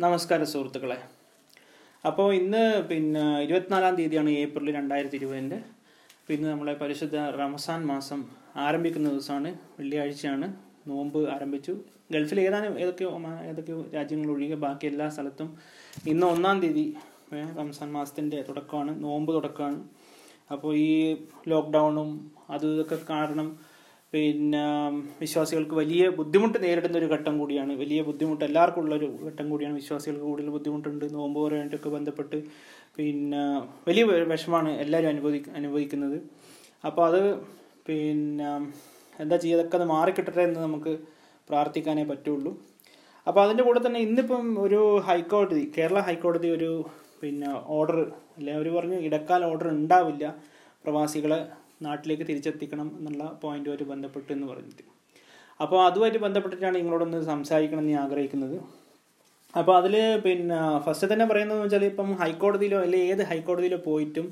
നമസ്കാരം സുഹൃത്തുക്കളെ. അപ്പോൾ ഇന്ന് പിന്നെ ഇരുപത്തിനാലാം തീയതിയാണ് ഏപ്രിൽ രണ്ടായിരത്തി ഇരുപതിന്റെ പിന്നെ നമ്മളെ പരിശുദ്ധ റമസാൻ മാസം ആരംഭിക്കുന്ന ദിവസമാണ്. വെള്ളിയാഴ്ചയാണ്. നോമ്പ് ആരംഭിച്ചു. ഗൾഫിൽ ഏതാനും ഏതൊക്കെയോ ഏതൊക്കെയോ രാജ്യങ്ങൾ ഒഴികെ ബാക്കി എല്ലാ സ്ഥലത്തും ഇന്ന് ഒന്നാം തീയതി റംസാൻ മാസത്തിന്റെ തുടക്കമാണ്. നോമ്പ് തുടക്കമാണ്. അപ്പോൾ ഈ ലോക്ക്ഡൗണും അതൊക്കെ ഇതൊക്കെ കാരണം പിന്നെ വിശ്വാസികൾക്ക് വലിയ ബുദ്ധിമുട്ട് നേരിടുന്ന ഒരു ഘട്ടം കൂടിയാണ്. വലിയ ബുദ്ധിമുട്ട് എല്ലാവർക്കും ഉള്ളൊരു ഘട്ടം കൂടിയാണ് വിശ്വാസികൾക്ക് കൂടുതൽ ബുദ്ധിമുട്ടുണ്ട്. നോമ്പ് പറയാനായിട്ടൊക്കെ ബന്ധപ്പെട്ട് പിന്നെ വലിയ വിഷമമാണ് എല്ലാവരും അനുഭവി അനുഭവിക്കുന്നത്. അപ്പോൾ അത് പിന്നെ എന്താ ചെയ്യുക അത് മാറിക്കിട്ടട്ടെ എന്ന് നമുക്ക് പ്രാർത്ഥിക്കാനേ പറ്റുള്ളൂ. അപ്പോൾ അതിന്റെ കൂടെ തന്നെ ഇന്നിപ്പം ഒരു ഹൈക്കോടതി കേരള ഹൈക്കോടതി ഒരു പിന്നെ ഓർഡർ അല്ലെ അവർ പറഞ്ഞു ഇടക്കാല ഓർഡർ ഉണ്ടാവില്ല പ്രവാസികളെ നാട്ടിലേക്ക് തിരിച്ചെത്തിക്കണം എന്നുള്ള പോയിന്റുമായിട്ട് ബന്ധപ്പെട്ട് എന്ന് പറഞ്ഞിട്ട്. അപ്പോൾ അതുമായിട്ട് ബന്ധപ്പെട്ടിട്ടാണ് നിങ്ങളോടൊന്ന് സംസാരിക്കണം എന്ന് ആഗ്രഹിക്കുന്നത്. അപ്പോൾ അതിൽ പിന്നെ ഫസ്റ്റ് തന്നെ പറയുന്നതെന്ന് വെച്ചാൽ ഇപ്പം ഹൈക്കോടതിയിലോ അല്ലെങ്കിൽ ഏത് ഹൈക്കോടതിയിലോ പോയിട്ടും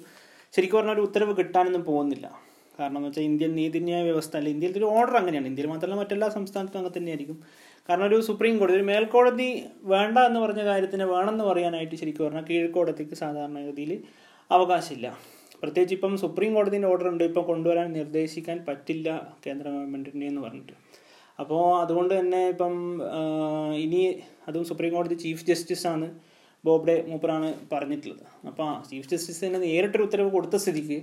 ശരിക്കും പറഞ്ഞാൽ ഒരു ഉത്തരവ് കിട്ടാനൊന്നും പോകുന്നില്ല. കാരണം എന്ന് വെച്ചാൽ ഇന്ത്യൻ നീതിന്യായ വ്യവസ്ഥ അല്ല ഇന്ത്യയിലത്തെ ഒരു ഓർഡർ അങ്ങനെയാണ്. ഇന്ത്യയിൽ മാത്രമല്ല മറ്റെല്ലാ സംസ്ഥാനത്തും അങ്ങനെ തന്നെയായിരിക്കും. കാരണം ഒരു സുപ്രീം കോടതി ഒരു മേൽക്കോടതി വേണ്ട എന്ന് പറഞ്ഞ കാര്യത്തിന് വേണമെന്ന് പറയാനായിട്ട് ശരിക്കും പറഞ്ഞാൽ കീഴ്ക്കോടതിക്ക് സാധാരണഗതിയിൽ അവകാശമില്ല. പ്രത്യേകിച്ച് ഇപ്പം സുപ്രീം കോടതിന്റെ ഓർഡർ ഉണ്ട്. ഇപ്പം കൊണ്ടുവരാൻ നിർദ്ദേശിക്കാൻ പറ്റില്ല കേന്ദ്ര ഗവൺമെന്റിനെ എന്ന് പറഞ്ഞിട്ട്. അപ്പോൾ അതുകൊണ്ട് തന്നെ ഇപ്പം ഇനി അതും സുപ്രീം കോടതി ചീഫ് ജസ്റ്റിസ് ആണ് ബോബ്ഡെ മൂപ്പറാണ് പറഞ്ഞിട്ടുള്ളത്. അപ്പോൾ ചീഫ് ജസ്റ്റിസിന് നേരിട്ടൊരു ഉത്തരവ് കൊടുത്ത സ്ഥിതിക്ക്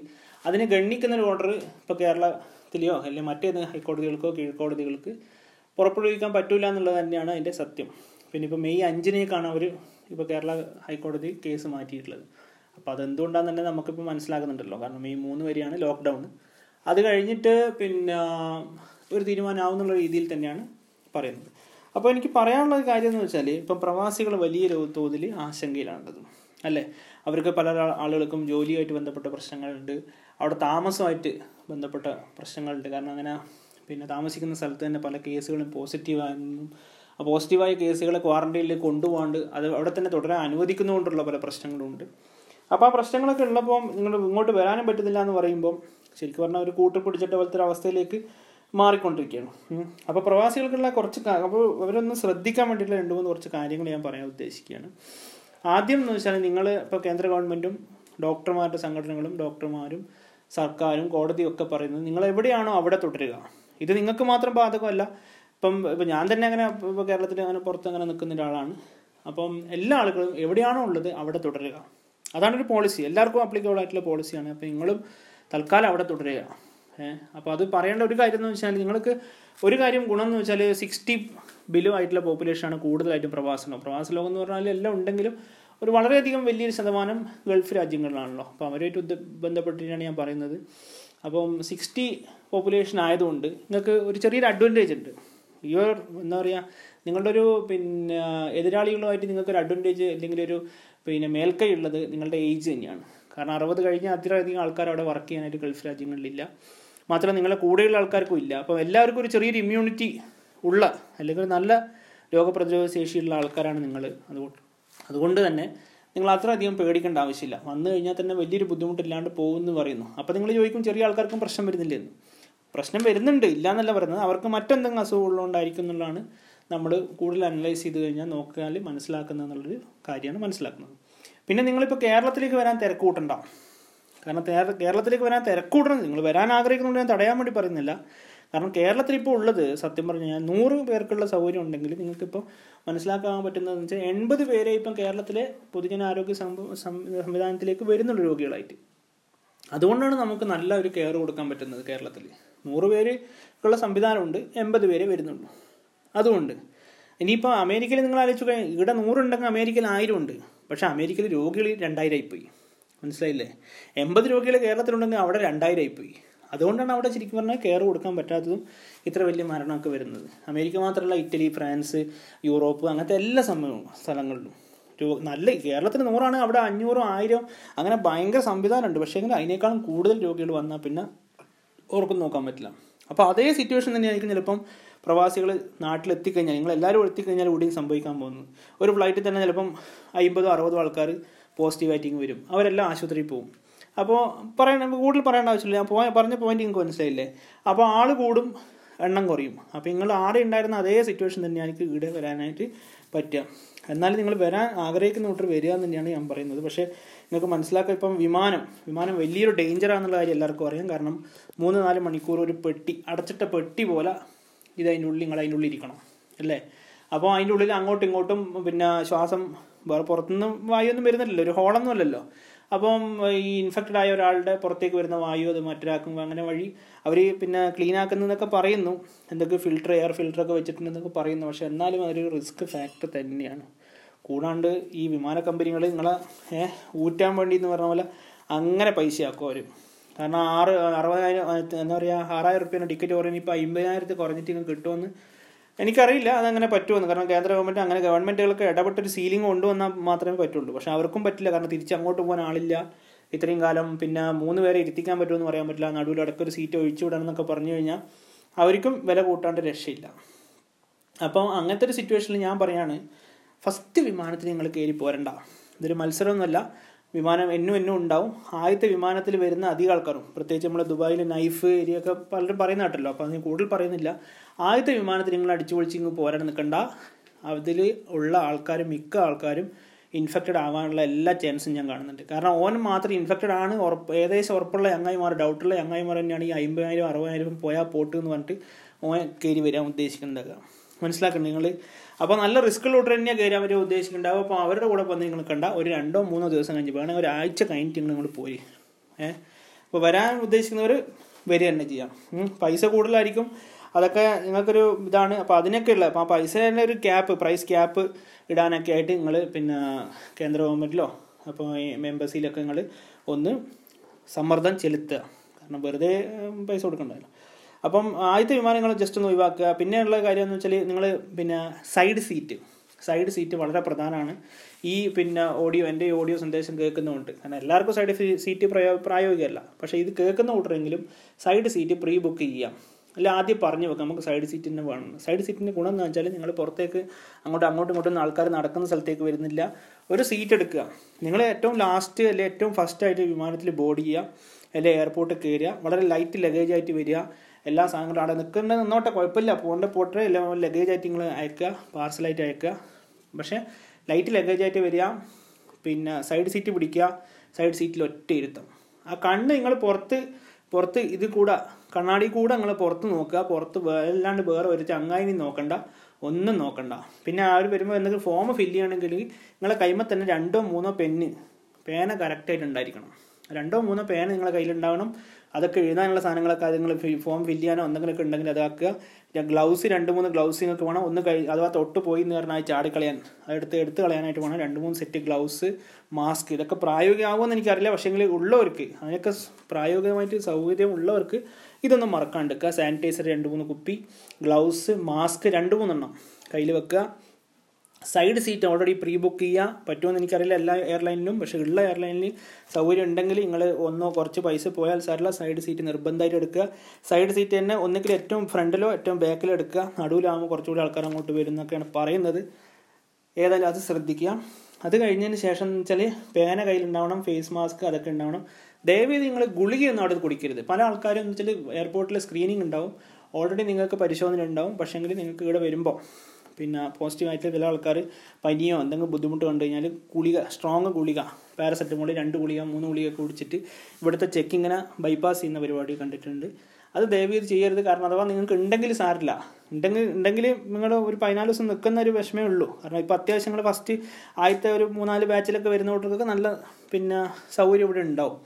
അതിനെ ഗണ്ണിക്കുന്ന ഒരു ഓർഡർ ഇപ്പോൾ കേരളത്തിലെയോ അല്ലെങ്കിൽ മറ്റേത് ഹൈക്കോടതികൾക്കോ കീഴ്ക്കോടതികൾക്ക് പുറപ്പെടുവിക്കാൻ പറ്റില്ല എന്നുള്ളത് തന്നെയാണ് അതിന്റെ സത്യം. പിന്നെ ഇപ്പോൾ മെയ് അഞ്ചിനേക്കാണ് അവർ ഇപ്പോൾ കേരള ഹൈക്കോടതി കേസ് മാറ്റിയിട്ടുള്ളത്. അപ്പോൾ അതെന്തുകൊണ്ടാന്ന് തന്നെ നമുക്കിപ്പോൾ മനസ്സിലാകുന്നുണ്ടല്ലോ. കാരണം ഈ മൂന്ന് വരിയാണ് ലോക്ക്ഡൗൺ. അത് കഴിഞ്ഞിട്ട് പിന്നെ ഒരു തീരുമാനമാവുന്നുള്ള രീതിയിൽ തന്നെയാണ് പറയുന്നത്. അപ്പോൾ എനിക്ക് പറയാനുള്ള ഒരു കാര്യം എന്ന് വെച്ചാൽ ഇപ്പം പ്രവാസികൾ വലിയ തോതിൽ ആശങ്കയിലാണുള്ളത്. അല്ലേ? അവർക്ക് പല ആളുകൾക്കും ജോലിയായിട്ട് ബന്ധപ്പെട്ട പ്രശ്നങ്ങളുണ്ട്. അവിടെ താമസമായിട്ട് ബന്ധപ്പെട്ട പ്രശ്നങ്ങളുണ്ട്. കാരണം അങ്ങനെ പിന്നെ താമസിക്കുന്ന സ്ഥലത്ത് തന്നെ പല കേസുകളും പോസിറ്റീവായിരുന്നു ആ പോസിറ്റീവായ കേസുകളെ ക്വാറന്റൈനിൽ കൊണ്ടുപോകാണ്ട് അത് അവിടെ തന്നെ തുടരാൻ അനുവദിക്കുന്നതുകൊണ്ടുള്ള പല പ്രശ്നങ്ങളുണ്ട്. അപ്പോൾ ആ പ്രശ്നങ്ങളൊക്കെ ഉള്ളപ്പോൾ നിങ്ങൾ ഇങ്ങോട്ട് വരാനും പറ്റുന്നില്ല എന്ന് പറയുമ്പോൾ ശരിക്കും പറഞ്ഞാൽ ഒരു കൂട്ടർ പിടിച്ചിട്ട പോലത്തെ ഒരു അവസ്ഥയിലേക്ക് മാറിക്കൊണ്ടിരിക്കുകയാണ്. അപ്പോൾ പ്രവാസികൾക്കുള്ള കുറച്ച് അപ്പോൾ അവരൊന്നും ശ്രദ്ധിക്കാൻ വേണ്ടിയിട്ടുള്ള രണ്ട് മൂന്ന് കുറച്ച് കാര്യങ്ങൾ ഞാൻ പറയാൻ ഉദ്ദേശിക്കുകയാണ്. ആദ്യം എന്ന് വെച്ചാൽ നിങ്ങൾ ഇപ്പോൾ കേന്ദ്ര ഗവൺമെന്റും ഡോക്ടർമാരുടെ സംഘടനകളും ഡോക്ടർമാരും സർക്കാരും കോടതിയും ഒക്കെ പറയുന്നത് നിങ്ങൾ എവിടെയാണോ അവിടെ തുടരുക. ഇത് നിങ്ങൾക്ക് മാത്രം ബാധകമല്ല. ഇപ്പം ഇപ്പം ഞാൻ തന്നെ അങ്ങനെ ഇപ്പോൾ കേരളത്തിൽ അങ്ങനെ പുറത്ത് അങ്ങനെ നിൽക്കുന്ന ഒരാളാണ്. അപ്പം എല്ലാ ആളുകളും എവിടെയാണോ ഉള്ളത് അവിടെ തുടരുക. അതാണ് ഒരു പോളിസി എല്ലാവർക്കും അപ്ലിക്കബിൾ ആയിട്ടുള്ള പോളിസിയാണ് അപ്പോൾ നിങ്ങളും തൽക്കാലം അവിടെ തുടരുക. അപ്പോൾ അത് പറയേണ്ട ഒരു കാര്യം എന്ന് വെച്ചാൽ നിങ്ങൾക്ക് ഒരു കാര്യം ഗുണം എന്ന് വെച്ചാൽ സിക്സ്റ്റി ബിലോ ആയിട്ടുള്ള പോപ്പുലേഷനാണ് കൂടുതലായിട്ടും പ്രവാസം പ്രവാസ ലോകം എന്ന് പറഞ്ഞാൽ എല്ലാം ഉണ്ടെങ്കിലും ഒരു വളരെയധികം വലിയൊരു ശതമാനം ഗൾഫ് രാജ്യങ്ങളിലാണല്ലോ. അപ്പോൾ അവരുമായിട്ട് ബന്ധപ്പെട്ടിട്ടാണ് ഞാൻ പറയുന്നത്. അപ്പം സിക്സ്റ്റി പോപ്പുലേഷൻ ആയതുകൊണ്ട് നിങ്ങൾക്ക് ഒരു ചെറിയൊരു അഡ്വാന്റേജ് ഉണ്ട്. യുവർ എന്താ പറയുക നിങ്ങളുടെ ഒരു പിന്നെ എതിരാളികളുമായിട്ട് നിങ്ങൾക്ക് ഒരു അഡ്വാന്റേജ് അല്ലെങ്കിൽ ഒരു പിന്നെ മേൽക്കൈ ഉള്ളത് നിങ്ങളുടെ ഏജ് തന്നെയാണ്. കാരണം അറുപത് കഴിഞ്ഞ അത്രയധികം ആൾക്കാർ അവിടെ വർക്ക് ചെയ്യാനായിട്ട് ഗൾഫ് രാജ്യങ്ങളിലില്ല. മാത്രമല്ല നിങ്ങളെ കൂടെയുള്ള ആൾക്കാർക്കും ഇല്ല. അപ്പോൾ എല്ലാവർക്കും ഒരു ചെറിയൊരു ഇമ്മ്യൂണിറ്റി ഉള്ള അല്ലെങ്കിൽ നല്ല രോഗപ്രതിരോധ ശേഷിയുള്ള ആൾക്കാരാണ് നിങ്ങൾ അതുകൊണ്ട് അതുകൊണ്ട് തന്നെ നിങ്ങൾ അത്രയധികം പേടിക്കേണ്ട ആവശ്യമില്ല. വന്നു കഴിഞ്ഞാൽ തന്നെ വലിയൊരു ബുദ്ധിമുട്ടില്ലാണ്ട് പോകുമെന്ന് പറയുന്നു. അപ്പോൾ നിങ്ങൾ ചോദിക്കും ചെറിയ ആൾക്കാർക്കും പ്രശ്നം വരുന്നില്ലെന്ന്? പ്രശ്നം വരുന്നുണ്ട് ഇല്ല എന്നല്ല പറയുന്നത്. അവർക്ക് മറ്റെന്തെങ്കിലും അസുഖം ഉള്ളതുകൊണ്ടായിരിക്കും എന്നുള്ളതാണ് നമ്മൾ കൂടുതൽ അനലൈസ് ചെയ്ത് കഴിഞ്ഞാൽ നോക്കിയാൽ മനസ്സിലാക്കുന്നത് എന്നുള്ളൊരു കാര്യമാണ് മനസ്സിലാക്കുന്നത്. പിന്നെ നിങ്ങളിപ്പോൾ കേരളത്തിലേക്ക് വരാൻ തിരക്കൂട്ടണ്ട. കാരണം കേരളത്തിലേക്ക് വരാൻ തിരക്കൂട്ടണം നിങ്ങൾ വരാൻ ആഗ്രഹിക്കുന്നുണ്ട് ഞാൻ തടയാൻ വേണ്ടി പറയുന്നില്ല. കാരണം കേരളത്തിൽ ഇപ്പോൾ ഉള്ളത് സത്യം പറഞ്ഞു കഴിഞ്ഞാൽ നൂറ് പേർക്കുള്ള സൗകര്യം ഉണ്ടെങ്കിൽ നിങ്ങൾക്കിപ്പോൾ മനസ്സിലാക്കാൻ പറ്റുന്നതെന്ന് വെച്ചാൽ എൺപത് പേരെ ഇപ്പം കേരളത്തിലെ പൊതുജനാരോഗ്യ സംവിധാനത്തിലേക്ക് വരുന്നുള്ള രോഗികളായിട്ട്. അതുകൊണ്ടാണ് നമുക്ക് നല്ല ഒരു കെയർ കൊടുക്കാൻ പറ്റുന്നത് കേരളത്തിൽ. നൂറ് പേർക്കുള്ള സംവിധാനമുണ്ട് എൺപത് പേരെ വരുന്നുള്ളൂ. അതുകൊണ്ട്. ഇനിയിപ്പോൾ അമേരിക്കയിൽ നിങ്ങൾ ആലോചിച്ചു കഴിഞ്ഞാൽ ഇവിടെ നൂറുണ്ടെങ്കിൽ അമേരിക്കയിൽ ആയിരം ഉണ്ട് പക്ഷേ അമേരിക്കയിൽ രോഗികൾ രണ്ടായിരം പോയി മനസ്സിലായില്ലേ? എൺപത് രോഗികൾ കേരളത്തിലുണ്ടെങ്കിൽ അവിടെ രണ്ടായിരം പോയി അതുകൊണ്ടാണ് അവിടെ ശരിക്കും പറഞ്ഞാൽ കെയർ കൊടുക്കാൻ പറ്റാത്തതും ഇത്ര വലിയ മരണമൊക്കെ വരുന്നത്. അമേരിക്ക മാത്രമല്ല ഇറ്റലി ഫ്രാൻസ് യൂറോപ്പ് അങ്ങനത്തെ എല്ലാ സമയവും സ്ഥലങ്ങളിലും. നല്ല കേരളത്തിന് നൂറാണ് അവിടെ അഞ്ഞൂറും ആയിരം അങ്ങനെ ഭയങ്കര സംവിധാനമുണ്ട്. പക്ഷേ എങ്കിൽ അതിനേക്കാളും കൂടുതൽ രോഗികൾ വന്നാൽ പിന്നെ ഓർക്കും നോക്കാൻ പറ്റില്ല. അപ്പോൾ അതേ സിറ്റുവേഷൻ തന്നെയായിരിക്കും ചിലപ്പം പ്രവാസികൾ നാട്ടിലെത്തിക്കഴിഞ്ഞാൽ നിങ്ങൾ എല്ലാവരും എത്തിക്കഴിഞ്ഞാൽ കൂടി സംഭവിക്കാൻ പോകുന്നത്. ഒരു ഫ്ലൈറ്റിൽ തന്നെ ചിലപ്പം അമ്പതോ അറുപതോ ആൾക്കാർ പോസിറ്റീവ് വരും. അവരെല്ലാം ആശുപത്രിയിൽ പോകും. അപ്പോൾ പറയണ കൂടുതൽ പറയേണ്ട ആവശ്യമില്ല. ഞാൻ പോയ പറഞ്ഞ പോയിന്റ് നിങ്ങൾക്ക് മനസ്സിലായില്ലേ? അപ്പോൾ ആൾ കൂടും എണ്ണം കുറയും. അപ്പോൾ നിങ്ങൾ ആടെ ഉണ്ടായിരുന്ന അതേ സിറ്റുവേഷൻ തന്നെയാണ് എനിക്ക് ഇവിടെ വരാനായിട്ട് പറ്റുക. എന്നാലും നിങ്ങൾ വരാൻ ആഗ്രഹിക്കുന്ന കൂട്ടർ വരിക എന്ന് തന്നെയാണ് ഞാൻ പറയുന്നത്. പക്ഷേ നിങ്ങൾക്ക് മനസ്സിലാക്കുക ഇപ്പം വിമാനം വിമാനം വലിയൊരു ഡേഞ്ചറാണെന്നുള്ള കാര്യം എല്ലാവർക്കും അറിയാം. കാരണം മൂന്ന് നാല് മണിക്കൂർ ഒരു പെട്ടി അടച്ചിട്ട പെട്ടി പോലെ ഇത് അതിന്റെ ഉള്ളിൽ നിങ്ങൾ അതിന്റെ ഉള്ളിൽ ഇരിക്കണം അല്ലേ? അപ്പോൾ അതിന്റെ ഉള്ളിൽ അങ്ങോട്ടും ഇങ്ങോട്ടും പിന്നെ ശ്വാസം വേറെ പുറത്തുനിന്ന് വായുവൊന്നും വരുന്നില്ലല്ലോ ഒരു ഹോളൊന്നും അല്ലല്ലോ. അപ്പം ഈ ഇൻഫെക്റ്റഡ് ആയ ഒരാളുടെ പുറത്തേക്ക് വരുന്ന വായു അത് മറ്റൊരാക്കും അങ്ങനെ വഴി അവർ പിന്നെ ക്ലീൻ ആക്കുന്നതെന്നൊക്കെ പറയുന്നു. എന്തൊക്കെ ഫിൽട്ടർ എയർ ഫിൽട്ടറൊക്കെ വെച്ചിട്ടുണ്ടെന്നൊക്കെ പറയുന്നു. പക്ഷേ എന്നാലും അതൊരു റിസ്ക് ഫാക്ടർ തന്നെയാണ്. കൂടാണ്ട് ഈ വിമാന കമ്പനികൾ നിങ്ങളെ ഊറ്റാൻ വേണ്ടി എന്ന് പറഞ്ഞ പോലെ അങ്ങനെ പൈസയാക്കും അവർ കാരണം ആറ് അറുപതിനായിരം എന്താ പറയുക ആറായിരം റുപ്യേന്റെ ടിക്കറ്റ് പറയുന്നത് ഇപ്പോൾ അമ്പതിനായിരത്തിൽ കുറഞ്ഞിട്ട് ഇങ്ങനെ കിട്ടുമെന്ന് എനിക്കറിയില്ല. അതങ്ങനെ പറ്റുമെന്ന് കാരണം കേന്ദ്ര ഗവൺമെന്റ് അങ്ങനെ ഗവൺമെന്റുകൾക്ക് ഇടപെട്ടൊരു സീലിംഗ് കൊണ്ടുവന്നാൽ മാത്രമേ പറ്റുള്ളൂ. പക്ഷെ അവർക്കും പറ്റില്ല. കാരണം തിരിച്ച് അങ്ങോട്ട് പോകാൻ ആളില്ല. ഇത്രയും കാലം പിന്നെ മൂന്ന് പേരെ ഇരുത്തിക്കാൻ പറ്റുമെന്ന് പറയാൻ പറ്റില്ല. നടുവിൽ അടക്കൊരു സീറ്റ് ഒഴിച്ചു വിടണം എന്നൊക്കെ പറഞ്ഞു കഴിഞ്ഞാൽ അവർക്കും വില കൂട്ടാണ്ട് രക്ഷയില്ല. അപ്പം അങ്ങനത്തെ ഒരു സിറ്റുവേഷനിൽ ഞാൻ പറയാണ് ഫസ്റ്റ് വിമാനത്തിൽ നിങ്ങൾ കയറി പോരണ്ട. ഇതൊരു മത്സരമൊന്നുമല്ല. വിമാനം എന്നും എന്നും ഉണ്ടാവും. ആദ്യത്തെ വിമാനത്തിൽ വരുന്ന അധികം ആൾക്കാരും പ്രത്യേകിച്ച് നമ്മൾ ദുബായിലെ നൈഫ് ഏരിയ ഒക്കെ പലരും പറയുന്ന കേട്ടല്ലോ അപ്പോൾ അതിന് കൂടുതൽ പറയുന്നില്ല. ആദ്യത്തെ വിമാനത്തിൽ നിങ്ങൾ അടിച്ചു പൊളിച്ച് ഇങ്ങ് പോരാൻ നിൽക്കണ്ട. അതിൽ ഉള്ള ആൾക്കാരും മിക്ക ആൾക്കാരും ഇൻഫെക്റ്റഡ് ആവാനുള്ള എല്ലാ ചാൻസും ഞാൻ കാണുന്നുണ്ട്. കാരണം ഓൻ മാത്രം ഇൻഫെക്റ്റഡ് ആണ് ഉറപ്പ് ഏകദേശം ഉറപ്പുള്ള അങ്ങായിമാർ ഡൗട്ടുള്ള അങ്ങായിമാർ തന്നെയാണ് ഈ അമ്പതിനായിരം അറുപതിനായിരം പോയാൽ പോട്ട് എന്ന് പറഞ്ഞിട്ട് ഓൻ കയറി വരാൻ ഉദ്ദേശിക്കുന്നുണ്ടാകുക മനസ്സിലാക്കണം നിങ്ങൾ അപ്പോൾ നല്ല റിസ്ക്കുള്ളോട്ട് തന്നെയാണ് കയറാൻ വരെ ഉദ്ദേശിക്കുന്നുണ്ടാവും അപ്പോൾ അവരുടെ കൂടെ വന്ന് നിങ്ങൾ കണ്ട ഒരു രണ്ടോ മൂന്നോ ദിവസം കഴിഞ്ഞ് വേണമെങ്കിൽ ഒരാഴ്ച കഴിഞ്ഞിട്ട് നിങ്ങൾ പോയി ഏഹ് അപ്പോൾ വരാൻ ഉദ്ദേശിക്കുന്നവർ വരിക തന്നെ ചെയ്യാം. പൈസ കൂടുതലായിരിക്കും. അതൊക്കെ നിങ്ങൾക്കൊരു ഇതാണ്. അപ്പോൾ അതിനൊക്കെ ഉള്ള അപ്പോൾ ആ പൈസേന്റെ ഒരു ക്യാപ്പ് പ്രൈസ് ക്യാപ്പ് ഇടാനൊക്കെ ആയിട്ട് നിങ്ങൾ പിന്നെ കേന്ദ്ര ഗവൺമെന്റിലോ അപ്പോൾ ഈ എംബസിയിലൊക്കെ നിങ്ങൾ ഒന്ന് സമ്മർദ്ദം ചെലുത്തുക. കാരണം വെറുതെ പൈസ കൊടുക്കണ്ടല്ലോ അപ്പം ആദ്യത്തെ വിമാനങ്ങൾ ജസ്റ്റ് ഒന്ന് ഒഴിവാക്കുക. പിന്നെയുള്ള കാര്യം എന്ന് വെച്ചാൽ നിങ്ങൾ പിന്നെ സൈഡ് സീറ്റ് സൈഡ് സീറ്റ് വളരെ പ്രധാനമാണ്. ഈ പിന്നെ ഓഡിയോ എന്റെ ഓഡിയോ സന്ദേശം കേൾക്കുന്നതുകൊണ്ട്. കാരണം എല്ലാവർക്കും സൈഡ് സീറ്റ് പ്രയോ പ്രായോഗികമല്ല. പക്ഷേ ഇത് കേൾക്കുന്ന കൂട്ടരെങ്കിലും സൈഡ് സീറ്റ് പ്രീ ബുക്ക് ചെയ്യാം. അല്ല ആദ്യം പറഞ്ഞു വെക്കാം. നമുക്ക് സൈഡ് സീറ്റ് തന്നെ വേണം. സൈഡ് സീറ്റിന്റെ ഗുണം എന്ന് വെച്ചാൽ നിങ്ങൾ പുറത്തേക്ക് അങ്ങോട്ട് അങ്ങോട്ടും ഇങ്ങോട്ടും ആൾക്കാർ നടക്കുന്ന സ്ഥലത്തേക്ക് വരുന്നില്ല. ഒരു സീറ്റ് എടുക്കുക. നിങ്ങൾ ഏറ്റവും ലാസ്റ്റ് അല്ലെങ്കിൽ ഏറ്റവും ഫസ്റ്റ് ആയിട്ട് വിമാനത്തിൽ ബോർഡ് ചെയ്യുക. അല്ലെ എയർപോർട്ടിൽ കയറുക. വളരെ ലൈറ്റ് ലഗേജ് ആയിട്ട് വരിക. എല്ലാ സാധനങ്ങളും അവിടെ നിൽക്കുന്നത് നിന്നോട്ടെ കുഴപ്പമില്ല. പോകേണ്ട പോട്ടെ എല്ലാം ലഗേജ് ആയിട്ട് നിങ്ങൾ അയക്കുക പാർസലായിട്ട് അയക്കുക. പക്ഷേ ലൈറ്റ് ലഗേജ് ആയിട്ട് വരിക പിന്നെ സൈഡ് സീറ്റ് പിടിക്കുക സൈഡ് സീറ്റിൽ ഒറ്റ ഇരുത്തം. ആ കണ്ണ് നിങ്ങൾ പുറത്ത് പുറത്ത് ഇത് കൂടെ കണ്ണാടി കൂടെ നിങ്ങൾ പുറത്ത് നോക്കുക പുറത്ത് അല്ലാണ്ട് വേറെ ഒരു ചങ്ങായിനി നോക്കണ്ട ഒന്നും നോക്കണ്ട. പിന്നെ അവർ വരുമ്പോൾ എന്തെങ്കിലും ഫോം ഫില്ല് ചെയ്യണമെങ്കിൽ നിങ്ങളെ കൈമ തന്നെ രണ്ടോ മൂന്നോ പെന്ന് പേന കറക്റ്റായിട്ട് ഉണ്ടായിരിക്കണം. രണ്ടോ മൂന്നോ പേന നിങ്ങളുടെ കയ്യിലുണ്ടാവണം. അതൊക്കെ എഴുതാനുള്ള സാധനങ്ങളൊക്കെ നിങ്ങൾ ഫോം ഫില്ല് ചെയ്യാനോ എന്തെങ്കിലുമൊക്കെ ഉണ്ടെങ്കിൽ അതാക്കുക ഗ്ലൗസ് രണ്ട് മൂന്ന് ഗ്ലൗസ് വേണം. ഒന്ന് കഴി അഥവാ തൊട്ട് പോയി എന്ന് പറഞ്ഞാൽ ചാടിക്കളയാൻ അതെടുത്ത് എടുത്ത് കളയാനായിട്ട് വേണം. രണ്ട് മൂന്ന് സെറ്റ് ഗ്ലൗസ് മാസ്ക് ഇതൊക്കെ പ്രായോഗികമാകുമെന്ന് എനിക്കറിയില്ല. പക്ഷേങ്കിൽ ഉള്ളവർക്ക് അതിനൊക്കെ പ്രായോഗികമായിട്ട് സൗകര്യം ഉള്ളവർക്ക് ഇതൊന്നും മറക്കാണ്ടിരിക്കുക സാനിറ്റൈസർ രണ്ട് മൂന്ന് കുപ്പി ഗ്ലൗസ് മാസ്ക് രണ്ട് മൂന്നെണ്ണം കയ്യിൽ വെക്കുക. Side seat already pre book ചെയ്യുക പറ്റുമെന്ന് എനിക്കറിയില്ല എല്ലാ എയർലൈനിലും പക്ഷേ ഉള്ള എയർലൈനിൽ സൗകര്യം ഉണ്ടെങ്കിൽ നിങ്ങൾ ഒന്നോ കുറച്ച് പൈസ പോയാൽ സാറില്ല സൈഡ് സീറ്റ് നിർബന്ധമായിട്ട് എടുക്കുക. സൈഡ് സീറ്റ് തന്നെ ഒന്നുകിൽ ഏറ്റവും ഫ്രണ്ടിലോ ഏറ്റവും ബാക്കിലോ എടുക്കുക. നടുവിലാകുമ്പോൾ കുറച്ചുകൂടി ആൾക്കാർ അങ്ങോട്ട് വരും എന്നൊക്കെയാണ് പറയുന്നത്. ഏതായാലും അത് ശ്രദ്ധിക്കുക. അത് കഴിഞ്ഞതിന് ശേഷം എന്ന് വെച്ചാൽ പേന കയ്യിലുണ്ടാവണം ഫേസ് മാസ്ക് അതൊക്കെ ഉണ്ടാവണം. ദയവേത് നിങ്ങൾ ഗുളികയൊന്നും അവിടെ കുടിക്കരുത്. പല ആൾക്കാരും എന്ന് വെച്ചാൽ എയർപോർട്ടിൽ സ്ക്രീനിങ് ഉണ്ടാവും. ഓൾറെഡി നിങ്ങൾക്ക് പരിശോധന ഉണ്ടാവും. പക്ഷേങ്കിൽ നിങ്ങൾക്ക് ഇവിടെ വരുമ്പോൾ പിന്നെ പോസിറ്റീവായിട്ട് ചില ആൾക്കാർ പനിയോ എന്തെങ്കിലും ബുദ്ധിമുട്ട് കണ്ടു കഴിഞ്ഞാൽ ഗുളിക സ്ട്രോങ് ഗുളിക പാരസെറ്റമോൾ രണ്ട് ഗുളിക മൂന്ന് ഗുളിക കുടിച്ചിട്ട് ഇവിടുത്തെ ചെക്കിങ്ങനെ ബൈപ്പാസ് ചെയ്യുന്ന പരിപാടി കണ്ടിട്ടുണ്ട്. അത് ദയവീത് ചെയ്യരുത്. കാരണം അഥവാ നിങ്ങൾക്ക് ഉണ്ടെങ്കിൽ സാരില്ല ഉണ്ടെങ്കിൽ ഉണ്ടെങ്കിൽ നിങ്ങൾ ഒരു പതിനാല് ദിവസം നിൽക്കുന്ന ഒരു വിഷമേ ഉള്ളൂ. കാരണം ഇപ്പോൾ അത്യാവശ്യം നിങ്ങൾ ഫസ്റ്റ് ആദ്യത്തെ ഒരു മൂന്നാൽ ബാച്ചിലൊക്കെ വരുന്ന വരുന്നവർക്കൊക്കെ നല്ല പിന്നെ സൗകര്യം ഇവിടെ ഉണ്ടാവും.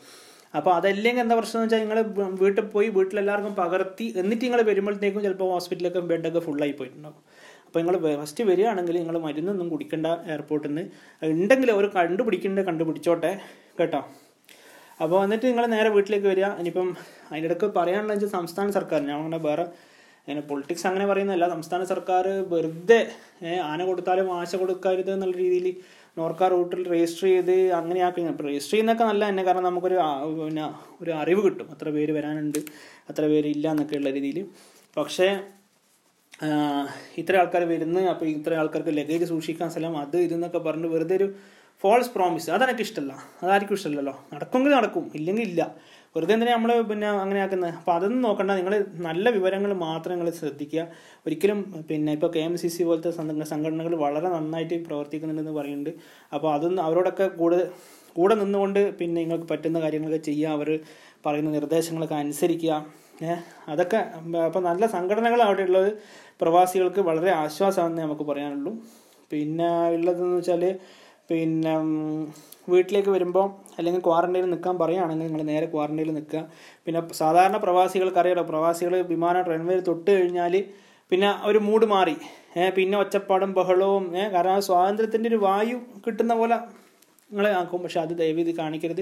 അപ്പോൾ അതല്ലെങ്കിൽ എന്താ പ്രശ്നം എന്ന് വെച്ചാൽ നിങ്ങൾ വീട്ടിൽ പോയി വീട്ടിലെല്ലാവർക്കും പകർത്തി എന്നിട്ട് നിങ്ങൾ വരുമ്പോഴത്തേക്കും ചിലപ്പോൾ ഹോസ്പിറ്റലൊക്കെ ബെഡൊക്കെ ഫുള്ളായി പോയിട്ടുണ്ടാവും. അപ്പോൾ നിങ്ങൾ ഫസ്റ്റ് വരികയാണെങ്കിൽ നിങ്ങൾ മരുന്നൊന്നും കുടിക്കേണ്ട എയർപോർട്ടിൽ നിന്ന് ഉണ്ടെങ്കിൽ അവർ കണ്ടുപിടിക്കേണ്ട കണ്ടുപിടിച്ചോട്ടെ കേട്ടോ. അപ്പോൾ വന്നിട്ട് നിങ്ങൾ നേരെ വീട്ടിലേക്ക് വരിക. ഇനിയിപ്പം അതിന്റെ ഇടയ്ക്ക് പറയാനുള്ള വെച്ചാൽ സംസ്ഥാന സർക്കാർ ഞാൻ അങ്ങനെ വേറെ അങ്ങനെ പൊളിറ്റിക്സ് അങ്ങനെ പറയുന്നതല്ല. സംസ്ഥാന സർക്കാർ വെറുതെ ആന കൊടുത്താലും ആശ കൊടുക്കരുത് എന്നുള്ള രീതിയിൽ നോർക്ക റൂട്ടിൽ രജിസ്റ്റർ ചെയ്ത് അങ്ങനെ ആക്കി രജിസ്റ്റർ ചെയ്യുന്നതൊക്കെ നല്ല തന്നെ. കാരണം നമുക്കൊരു പിന്നെ ഒരു അറിവ് കിട്ടും. അത്ര പേര് വരാനുണ്ട് അത്ര പേര് ഇല്ല എന്നൊക്കെയുള്ള രീതിയിൽ പക്ഷേ ഇത്ര ആൾക്കാർ വരുന്നു അപ്പോൾ ഇത്ര ആൾക്കാർക്ക് ലഗേജ് സൂക്ഷിക്കാൻ സ്ഥലം അത് ഇതെന്നൊക്കെ പറഞ്ഞ് വെറുതെ ഒരു ഫോൾസ് പ്രോമിസ് അതെനിക്ക് ഇഷ്ടമല്ല. അതാർക്കും ഇഷ്ടമല്ലല്ലോ. നടക്കുമെങ്കിൽ നടക്കും ഇല്ലെങ്കിൽ ഇല്ല. വെറുതെ എന്തിനാ നമ്മൾ പിന്നെ അങ്ങനെ ആക്കുന്നത്? അപ്പോൾ അതൊന്നും നോക്കണ്ട. നിങ്ങൾ നല്ല വിവരങ്ങൾ മാത്രം നിങ്ങൾ ശ്രദ്ധിക്കുക. ഒരിക്കലും പിന്നെ ഇപ്പോൾ കെ എം സി സി പോലത്തെ സംഘടനകൾ വളരെ നന്നായിട്ട് പ്രവർത്തിക്കുന്നുണ്ടെന്ന് പറയുന്നുണ്ട്. അപ്പോൾ അതൊന്നും അവരോടൊക്കെ കൂടെ കൂടെ നിന്നുകൊണ്ട് പിന്നെ നിങ്ങൾക്ക് പറ്റുന്ന കാര്യങ്ങളൊക്കെ ചെയ്യുക. അവർ പറയുന്ന നിർദ്ദേശങ്ങളൊക്കെ അനുസരിക്കുക. അതൊക്കെ അപ്പോൾ നല്ല സംഘടനകൾ അവിടെ ഉള്ളത് പ്രവാസികൾക്ക് വളരെ ആശ്വാസമാണെന്ന് നമുക്ക് പറയാനുള്ളൂ. പിന്നെ ഉള്ളതെന്ന് വെച്ചാൽ പിന്നെ വീട്ടിലേക്ക് വരുമ്പോൾ അല്ലെങ്കിൽ ക്വാറന്റൈനിൽ നിൽക്കാൻ പറയുകയാണെങ്കിൽ നിങ്ങൾ നേരെ ക്വാറന്റൈനിൽ നിൽക്കുക. പിന്നെ സാധാരണ പ്രവാസികൾക്ക് അറിയാലോ പ്രവാസികൾ വിമാനം റൺവേയിൽ തൊട്ട് കഴിഞ്ഞാൽ പിന്നെ ഒരു മൂഡ് മാറി. പിന്നെ ഒച്ചപ്പാടും ബഹളവും കാരണം സ്വാതന്ത്ര്യത്തിന്റെ ഒരു വായു കിട്ടുന്ന പോലെ നിങ്ങൾ ആക്കും. പക്ഷെ അത് ദയവീത് കാണിക്കരുത്.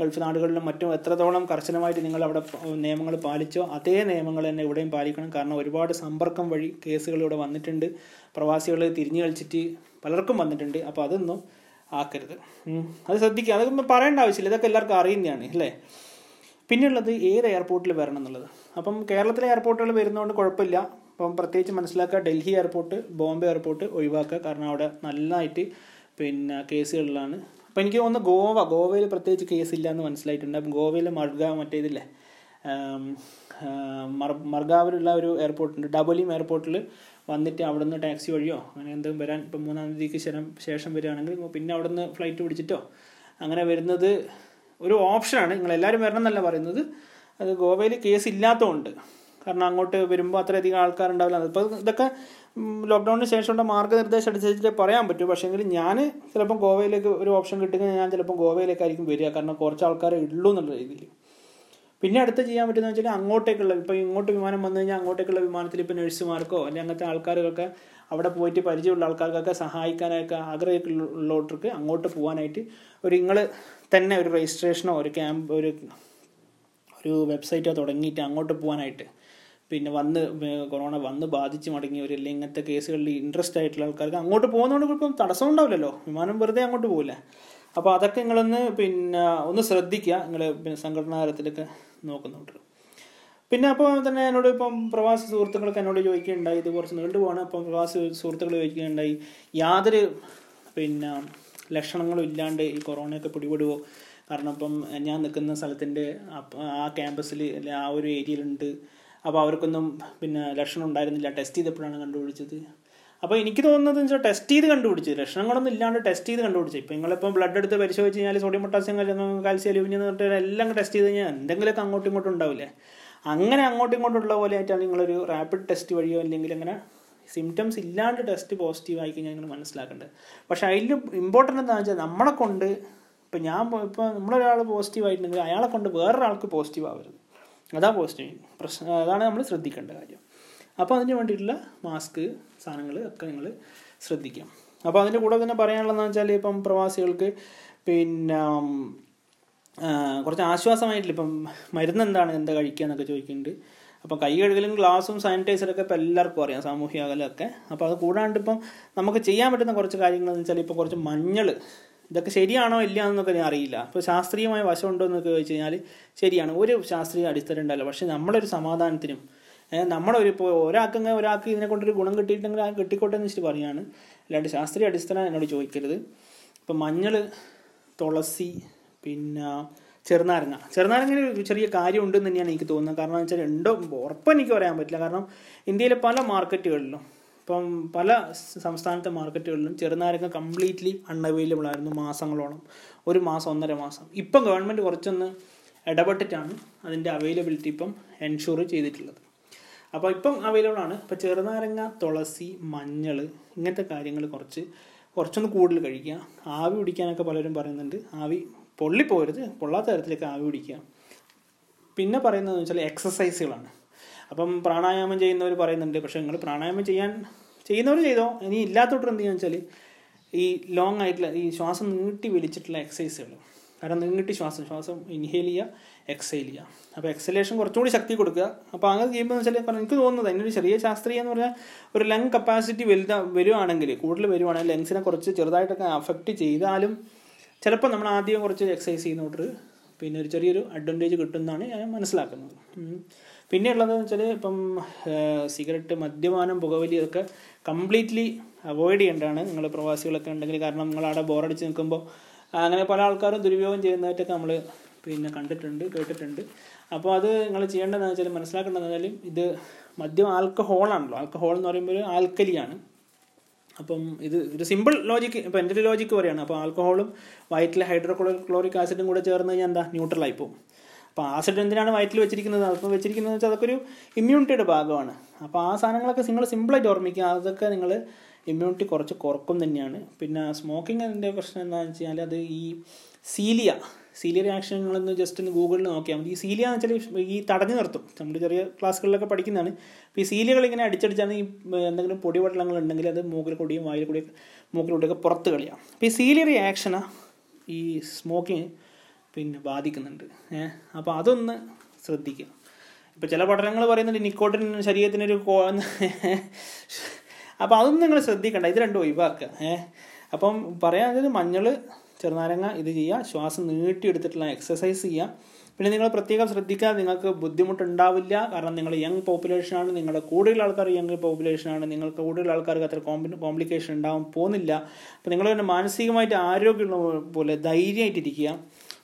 ഗൾഫ് നാടുകളിലും മറ്റും എത്രത്തോളം കർശനമായിട്ട് നിങ്ങൾ അവിടെ നിയമങ്ങൾ പാലിച്ചോ അതേ നിയമങ്ങൾ തന്നെ ഇവിടെയും പാലിക്കണം. കാരണം ഒരുപാട് സമ്പർക്കം വഴി കേസുകൾ ഇവിടെ വന്നിട്ടുണ്ട്. പ്രവാസികൾ തിരിഞ്ഞു കളിച്ചിട്ട് പലർക്കും വന്നിട്ടുണ്ട്. അപ്പോൾ അതൊന്നും ആക്കരുത്. അത് ശ്രദ്ധിക്കുക. അതൊന്നും പറയേണ്ട ആവശ്യമില്ല. ഇതൊക്കെ എല്ലാവർക്കും അറിയുന്നതാണ് അല്ലേ? പിന്നെയുള്ളത് ഏത് എയർപോർട്ടിൽ വരണം എന്നുള്ളത്. അപ്പം കേരളത്തിലെ എയർപോർട്ടുകൾ വരുന്നതുകൊണ്ട് കുഴപ്പമില്ല. അപ്പം പ്രത്യേകിച്ച് മനസ്സിലാക്കുക ഡൽഹി എയർപോർട്ട് ബോംബെ എയർപോർട്ട് ഒഴിവാക്കുക. കാരണം അവിടെ നന്നായിട്ട് പിന്നെ കേസുകളിലാണ് അപ്പം എനിക്ക് തോന്നുന്നു ഗോവ ഗോവയിൽ പ്രത്യേകിച്ച് കേസ് എന്ന് മനസ്സിലായിട്ടുണ്ട്. അപ്പം ഗോവയിൽ മർഗ മറ്റേ ഇതില്ലേ? ആം, മർ- മർഗാവിലുള്ള ഒരു എയർപോർട്ടുണ്ട് ഡബലിം എയർപോർട്ടിൽ വന്നിട്ട് അവിടെ നിന്ന് ടാക്സി വഴിയോ അങ്ങനെ എന്തും വരാൻ ഇപ്പം മൂന്നാം തീയതിക്ക് ശേഷം ശേഷം വരികയാണെങ്കിൽ പിന്നെ അവിടെ നിന്ന് ഫ്ലൈറ്റ് പിടിച്ചിട്ടോ അങ്ങനെ വരുന്നത് ഒരു ഓപ്ഷനാണ് നിങ്ങൾ എല്ലാവരും വരണം എന്നല്ല പറയുന്നത്. അത് ഗോവയിൽ കേസ് ഇല്ലാത്തതുകൊണ്ട്. കാരണം അങ്ങോട്ട് വരുമ്പോൾ അത്രയധികം ആൾക്കാരുണ്ടാവില്ല. അതിപ്പോൾ ഇതൊക്കെ ലോക്ക്ഡൗണിന് ശേഷമുള്ള മാർഗനിർദ്ദേശം അനുസരിച്ചിട്ട് പറയാൻ പറ്റും. പക്ഷേങ്കിൽ ഞാൻ ചിലപ്പം ഗോവയിലേക്ക് ഒരു ഓപ്ഷൻ കിട്ടുമെങ്കിൽ ഞാൻ ചിലപ്പം ഗോവയിലേക്കായിരിക്കും വരിക. കാരണം കുറച്ച് ആൾക്കാരെ ഉള്ളൂ എന്നുള്ള രീതിയിൽ പിന്നെ അടുത്ത് ചെയ്യാൻ പറ്റുന്ന വെച്ചാൽ അങ്ങോട്ടേക്കുള്ള ഇപ്പോൾ ഇങ്ങോട്ട് വിമാനം വന്നു കഴിഞ്ഞാൽ അങ്ങോട്ടേക്കുള്ള വിമാനത്തിൽ ഇപ്പോൾ നഴ്സുമാർക്കോ അല്ലെങ്കിൽ അങ്ങനത്തെ ആൾക്കാർക്കൊക്കെ അവിടെ പോയിട്ട് പരിചയമുള്ള ആൾക്കാർക്കൊക്കെ സഹായിക്കാനൊക്കെ ആഗ്രഹമുള്ളവർക്ക് അങ്ങോട്ട് പോകാനായിട്ട് ഒരു നിങ്ങൾ തന്നെ ഒരു രജിസ്ട്രേഷനോ ഒരു ക്യാമ്പ് ഒരു ഒരു വെബ്സൈറ്റോ തുടങ്ങിയിട്ട് അങ്ങോട്ട് പോകാനായിട്ട് പിന്നെ വന്ന് കൊറോണ വന്ന് ബാധിച്ച് മടങ്ങിയവർ അല്ലെങ്കിൽ ഇങ്ങനത്തെ കേസുകളിൽ ഇൻട്രസ്റ്റ് ആയിട്ടുള്ള ആൾക്കാർക്ക് അങ്ങോട്ട് പോകുന്നതുകൊണ്ട് ഇപ്പം തടസ്സം ഉണ്ടാവില്ലല്ലോ. വിമാനം വെറുതെ അങ്ങോട്ട് പോകില്ല അപ്പോൾ അതൊക്കെ നിങ്ങളൊന്ന് പിന്നെ ഒന്ന് ശ്രദ്ധിക്കുക. നിങ്ങൾ പിന്നെ സംഘടനാ നോക്കുന്നുണ്ട്. പിന്നെ അപ്പോൾ തന്നെ എന്നോട് ഇപ്പം പ്രവാസി സുഹൃത്തുക്കളൊക്കെ എന്നോട് ചോദിക്കുകയുണ്ടായി. ഇത് കുറച്ച് നീണ്ടു പോകണം അപ്പം പ്രവാസി സുഹൃത്തുക്കൾ ചോദിക്കുകയുണ്ടായി. യാതൊരു പിന്നെ ലക്ഷണങ്ങളും ഇല്ലാണ്ട് ഈ കൊറോണയൊക്കെ പിടിപെടുവോ? കാരണം ഇപ്പം ഞാൻ നിൽക്കുന്ന സ്ഥലത്തിന്റെ ആ ക്യാമ്പസിൽ അല്ലെ ആ ഒരു ഏരിയയിലുണ്ട് അപ്പോൾ അവർക്കൊന്നും പിന്നെ ലക്ഷണം ഉണ്ടായിരുന്നില്ല. ടെസ്റ്റ് ചെയ്തപ്പോഴാണ് കണ്ടുപിടിച്ചത്. അപ്പോൾ എനിക്ക് തോന്നുന്നത് വെച്ചാൽ ടെസ്റ്റ് ചെയ്ത് കണ്ടുപിടിച്ചത്. ലക്ഷണങ്ങളൊന്നും ഇല്ലാണ്ട് ടെസ്റ്റ് ചെയ്ത് കണ്ടുപിടിച്ചത്. ഇപ്പോൾ നിങ്ങളിപ്പോൾ ബ്ലഡ് എടുത്ത് പരിശോധിച്ച് കഴിഞ്ഞാൽ സോഡിയം പൊട്ടാസ്യം കാൽസ്യം അലുമിനിയം എന്ന് പറഞ്ഞിട്ട് എല്ലാം ടെസ്റ്റ് ചെയ്ത് കഴിഞ്ഞാൽ എന്തെങ്കിലുമൊക്കെ അങ്ങോട്ടും ഇങ്ങോട്ടും ഉണ്ടാവില്ലേ? അങ്ങനെ അങ്ങോട്ടും ഇങ്ങോട്ടും ഉള്ള പോലെ ആയിട്ടാണ് നിങ്ങളൊരു റാപ്പിഡ് ടെസ്റ്റ് വഴിയോ അല്ലെങ്കിൽ അങ്ങനെ സിംറ്റംസ് ഇല്ലാണ്ട് ടെസ്റ്റ് പോസിറ്റീവ് ആയി കഴിഞ്ഞാൽ നിങ്ങൾ മനസ്സിലാക്കേണ്ടത്. പക്ഷേ അതിൽ ഇമ്പോർട്ടന്റ് എന്താണെന്ന് വെച്ചാൽ നമ്മളെ കൊണ്ട് ഇപ്പം ഞാൻ ഇപ്പോൾ നമ്മളൊരാൾ പോസിറ്റീവ് ആയിട്ടുണ്ടെങ്കിൽ അയാളെ കൊണ്ട് വേറൊരാൾക്ക് പോസിറ്റീവ് ആവരുത്. അതാ പോസിറ്റീവ് പ്രശ്നം അതാണ് നമ്മൾ ശ്രദ്ധിക്കേണ്ട കാര്യം. അപ്പോൾ അതിന് വേണ്ടിയിട്ടുള്ള മാസ്ക് സാധനങ്ങൾ ഒക്കെ നിങ്ങൾ ശ്രദ്ധിക്കാം. അപ്പോൾ അതിന്റെ കൂടെ തന്നെ പറയാനുള്ളതെന്ന് വെച്ചാൽ ഇപ്പം പ്രവാസികൾക്ക് പിന്നെ കുറച്ച് ആശ്വാസമായിട്ടില്ല. ഇപ്പം മരുന്ന് എന്താണ് എന്താ കഴിക്കുക എന്നൊക്കെ ചോദിക്കുന്നുണ്ട്. അപ്പം കൈ കഴുകലും ഗ്ലാസും സാനിറ്റൈസറൊക്കെ ഇപ്പം എല്ലാവർക്കും അറിയാം സാമൂഹ്യ അകലമൊക്കെ. അപ്പോൾ അത് കൂടാണ്ട് ഇപ്പം നമുക്ക് ചെയ്യാൻ പറ്റുന്ന കുറച്ച് കാര്യങ്ങൾ എന്ന് വെച്ചാൽ ഇപ്പോൾ കുറച്ച് മഞ്ഞൾ ഇതൊക്കെ ശരിയാണോ ഇല്ല എന്നൊക്കെ ഞാൻ അറിയില്ല. ഇപ്പോൾ ശാസ്ത്രീയമായ വശമുണ്ടോ എന്നൊക്കെ ചോദിച്ചു കഴിഞ്ഞാൽ ശരിയാണ്. ഒരു ശാസ്ത്രീയ അടിസ്ഥാനം ഉണ്ടല്ലോ പക്ഷേ നമ്മളൊരു സമാധാനത്തിനും നമ്മളൊരു ഇപ്പോൾ ഒരാൾക്ക് ഒരാൾക്ക് ഇതിനെ കൊണ്ടൊരു ഗുണം കിട്ടിയിട്ടുണ്ടെങ്കിൽ ആ കിട്ടിക്കോട്ടെ എന്ന് വെച്ചിട്ട് പറയാണ്. അല്ലാണ്ട് ശാസ്ത്രീയ അടിസ്ഥാനം എന്നോട് ചോദിക്കരുത്. ഇപ്പം മഞ്ഞൾ തുളസി പിന്നെ ചെറുനാരങ്ങ. ചെറുനാരങ്ങയിൽ ഒരു ചെറിയ കാര്യം ഉണ്ടെന്ന് തന്നെയാണ് എനിക്ക് തോന്നുന്നത്. കാരണം വെച്ചാൽ ഉണ്ടോ ഉറപ്പ് എനിക്ക് പറയാൻ പറ്റില്ല. കാരണം ഇന്ത്യയിലെ പല മാർക്കറ്റുകളിലും ഇപ്പം പല സംസ്ഥാനത്തെ മാർക്കറ്റുകളിലും ചെറുനാരങ്ങ കംപ്ലീറ്റ്ലി അൺഅവൈലബിൾ ആയിരുന്നു മാസങ്ങളോളം. ഒരു മാസം ഒന്നര മാസം. ഇപ്പം ഗവൺമെന്റ് കുറച്ചൊന്ന് ഇടപെട്ടിട്ടാണ് അതിന്റെ അവൈലബിലിറ്റി ഇപ്പം എൻഷുർ ചെയ്തിട്ടുള്ളത്. അപ്പോൾ ഇപ്പം അവൈലബിൾ ആണ്. ഇപ്പോൾ ചെറുനാരങ്ങ തുളസി മഞ്ഞൾ ഇങ്ങനത്തെ കാര്യങ്ങൾ കുറച്ച് കുറച്ചൊന്ന് കൂടുതൽ കഴിക്കുക. ആവി പിടിക്കാനൊക്കെ പലരും പറയുന്നുണ്ട്. ആവി പൊള്ളിപ്പോരുത്. പൊള്ളാത്ത തരത്തിലേക്ക് ആവി പിടിക്കുക. പിന്നെ പറയുന്നതെന്ന് വെച്ചാൽ എക്സസൈസുകളാണ് അപ്പം പ്രാണായാമം ചെയ്യുന്നവർ പറയുന്നുണ്ട് പക്ഷേ നിങ്ങൾ പ്രാണായാമം ചെയ്യാൻ ചെയ്യുന്നവർ ചെയ്തോ? ഇനി ഇല്ലാത്തോട്ട് എന്ത് ചെയ്യുക ഈ ലോങ് ആയിട്ടുള്ള ഈ ശ്വാസം നീട്ടി വലിച്ചിട്ടുള്ള എക്സസൈസുകൾ കാരണം നീട്ടി ശ്വാസം ശ്വാസം ഇൻഹേൽ ചെയ്യുക എക്സൈൽ ചെയ്യുക. അപ്പോൾ എക്സലേഷൻ കുറച്ചുകൂടി ശക്തി കൊടുക്കുക. അപ്പോൾ അങ്ങനെ ചെയ്യുമ്പോൾ വെച്ചാൽ എനിക്ക് തോന്നുന്നത് അതിനൊരു ചെറിയ ശാസ്ത്രീയം എന്ന് പറഞ്ഞാൽ ഒരു ലങ് കപ്പാസിറ്റി വലുത വരുവാണെങ്കിൽ കൂടുതൽ വരുവാണെങ്കിൽ ലങ്സിനെ കുറച്ച് ചെറുതായിട്ടൊക്കെ അഫക്റ്റ് ചെയ്താലും ചിലപ്പോൾ നമ്മൾ ആദ്യം കുറച്ച് എക്സസൈസ് ചെയ്യുന്നോട്ട് പിന്നെ ഒരു ചെറിയൊരു അഡ്വാന്റേജ് കിട്ടുമെന്നാണ് ഞാൻ മനസ്സിലാക്കുന്നത്. പിന്നെ ഉള്ളതെന്ന് വെച്ചാൽ ഇപ്പം സിഗരറ്റ് മദ്യപാനം പുകവലി ഇതൊക്കെ കംപ്ലീറ്റ്ലി അവോയ്ഡ് ചെയ്യേണ്ടതാണ്. നിങ്ങൾ പ്രവാസികളൊക്കെ ഉണ്ടെങ്കിൽ കാരണം നിങ്ങൾ അവിടെ ബോറടിച്ച് നിൽക്കുമ്പോൾ അങ്ങനെ പല ആൾക്കാരും ദുരുപയോഗം ചെയ്യുന്നതായിട്ടൊക്കെ നമ്മൾ പിന്നെ കണ്ടിട്ടുണ്ട് കേട്ടിട്ടുണ്ട്. അപ്പോൾ അത് നിങ്ങൾ ചെയ്യേണ്ടതെന്ന് വെച്ചാൽ മനസ്സിലാക്കേണ്ടതെന്ന് വെച്ചാൽ ഇത് മദ്യം ആൽക്കഹോളാണല്ലോ ആൽക്കഹോൾ എന്ന് പറയുമ്പോൾ ഒരു ആൽക്കലിയാണ് അപ്പം ഇത് ഒരു സിമ്പിൾ ലോജിക്ക് ഇപ്പം എന്റെ ഒരു ലോജിക്ക് പറയുകയാണ്. അപ്പോൾ ആൽക്കഹോളും വയറ്റിലെ ഹൈഡ്രോക്ലോറിക് ആസിഡും കൂടെ ചേർന്ന് കഴിഞ്ഞാൽ എന്താ? പോകും അപ്പോൾ ആസിഡ് എന്തിനാണ് വയറ്റിൽ വെച്ചിരിക്കുന്നത്? അപ്പോൾ വെച്ചിരിക്കുന്നത് വെച്ചാൽ അതൊക്കെ ഒരു ഇമ്മ്യൂണിറ്റിയുടെ ഭാഗമാണ്. അപ്പോൾ ആ സാധനങ്ങളൊക്കെ നിങ്ങൾ സിമ്പിളായിട്ട് ഓർമ്മിക്കുക. അതൊക്കെ നിങ്ങൾ ഇമ്മ്യൂണിറ്റി കുറച്ച് കുറക്കും തന്നെയാണ്. പിന്നെ സ്മോക്കിങ്ങിന്റെ പ്രശ്നം എന്താണെന്ന് വെച്ച് കഴിഞ്ഞാൽ അത് ഈ സീലിയ സീലിയ റിയാക്ഷൻ നിങ്ങളൊന്ന് ജസ്റ്റ് ഒന്ന് ഗൂഗിളിൽ നോക്കിയാൽ മതി. ഈ സീലിയ എന്ന് വെച്ചാൽ ഈ തടഞ്ഞു നിർത്തും. നമ്മൾ ചെറിയ ക്ലാസ്സുകളിലൊക്കെ പഠിക്കുന്നതാണ്. അപ്പോൾ ഈ സീലിയകൾ ഇങ്ങനെ അടിച്ചടിച്ചാണ് ഈ എന്തെങ്കിലും പൊടിപടലങ്ങൾ ഉണ്ടെങ്കിൽ അത് മൂക്കിൽ കൂടിയും വായിൽ കൂടിയും മൂക്കിലൂടെയൊക്കെ പുറത്ത് കളിയാം. അപ്പോൾ ഈ സീലിയ റിയാക്ഷനാണ് ഈ സ്മോക്കിങ് പിന്നെ ബാധിക്കുന്നുണ്ട്. അപ്പോൾ അതൊന്ന് ശ്രദ്ധിക്കുക. ഇപ്പോൾ ചില പഠനങ്ങൾ പറയുന്നുണ്ട് നിക്കോട്ടിൻ ശരീരത്തിനൊരു കോ അപ്പോൾ അതൊന്നും നിങ്ങൾ ശ്രദ്ധിക്കണ്ട. ഇത് രണ്ടും ഒഴിവാക്കുക. ഏഹ് അപ്പം പറയാൻ മഞ്ഞൾ ചെറുനാരങ്ങ ഇത് ചെയ്യുക. ശ്വാസം നീട്ടിയെടുത്തിട്ടുള്ള എക്സസൈസ് ചെയ്യുക. പിന്നെ നിങ്ങൾ പ്രത്യേകം ശ്രദ്ധിക്കുക നിങ്ങൾക്ക് ബുദ്ധിമുട്ടുണ്ടാവില്ല. കാരണം നിങ്ങൾ യങ് പോപ്പുലേഷനാണ് നിങ്ങളുടെ കൂടുതൽ ആൾക്കാർ യങ് പോപ്പുലേഷനാണ് നിങ്ങൾക്ക് കൂടുതൽ ആൾക്കാർക്ക് അത്ര കോംപ്ലി കോംപ്ലിക്കേഷൻ ഉണ്ടാവാൻ പോകുന്നില്ല. അപ്പോൾ നിങ്ങൾ തന്നെ മാനസികമായിട്ട് ആരോഗ്യമുള്ള പോലെ ധൈര്യമായിട്ടിരിക്കുക.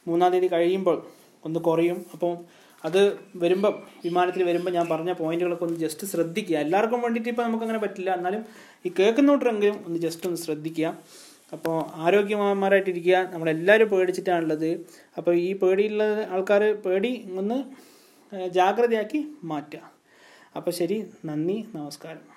മൂന്നാം തീയതി കഴിയുമ്പോൾ ഒന്ന് കുറയും. അപ്പം അത് വരുമ്പം വിമാനത്തിൽ വരുമ്പോൾ ഞാൻ പറഞ്ഞ പോയിന്റുകളൊക്കെ ഒന്ന് ജസ്റ്റ് ശ്രദ്ധിക്കുക. എല്ലാവർക്കും വേണ്ടിയിട്ട് ഇപ്പോൾ നമുക്കങ്ങനെ പറ്റില്ല. എന്നാലും ഈ കേൾക്കുന്നോട്ടെങ്കിലും ഒന്ന് ജസ്റ്റ് ഒന്ന് ശ്രദ്ധിക്കുക. അപ്പോൾ ആരോഗ്യമാരായിട്ടിരിക്കുക നമ്മളെല്ലാവരും പേടിച്ചിട്ടാണുള്ളത്. അപ്പോൾ ഈ പേടിയുള്ള ആൾക്കാർ പേടി ഒന്ന് ജാഗ്രതയാക്കി മാറ്റുക. അപ്പോൾ ശരി നന്ദി നമസ്കാരം.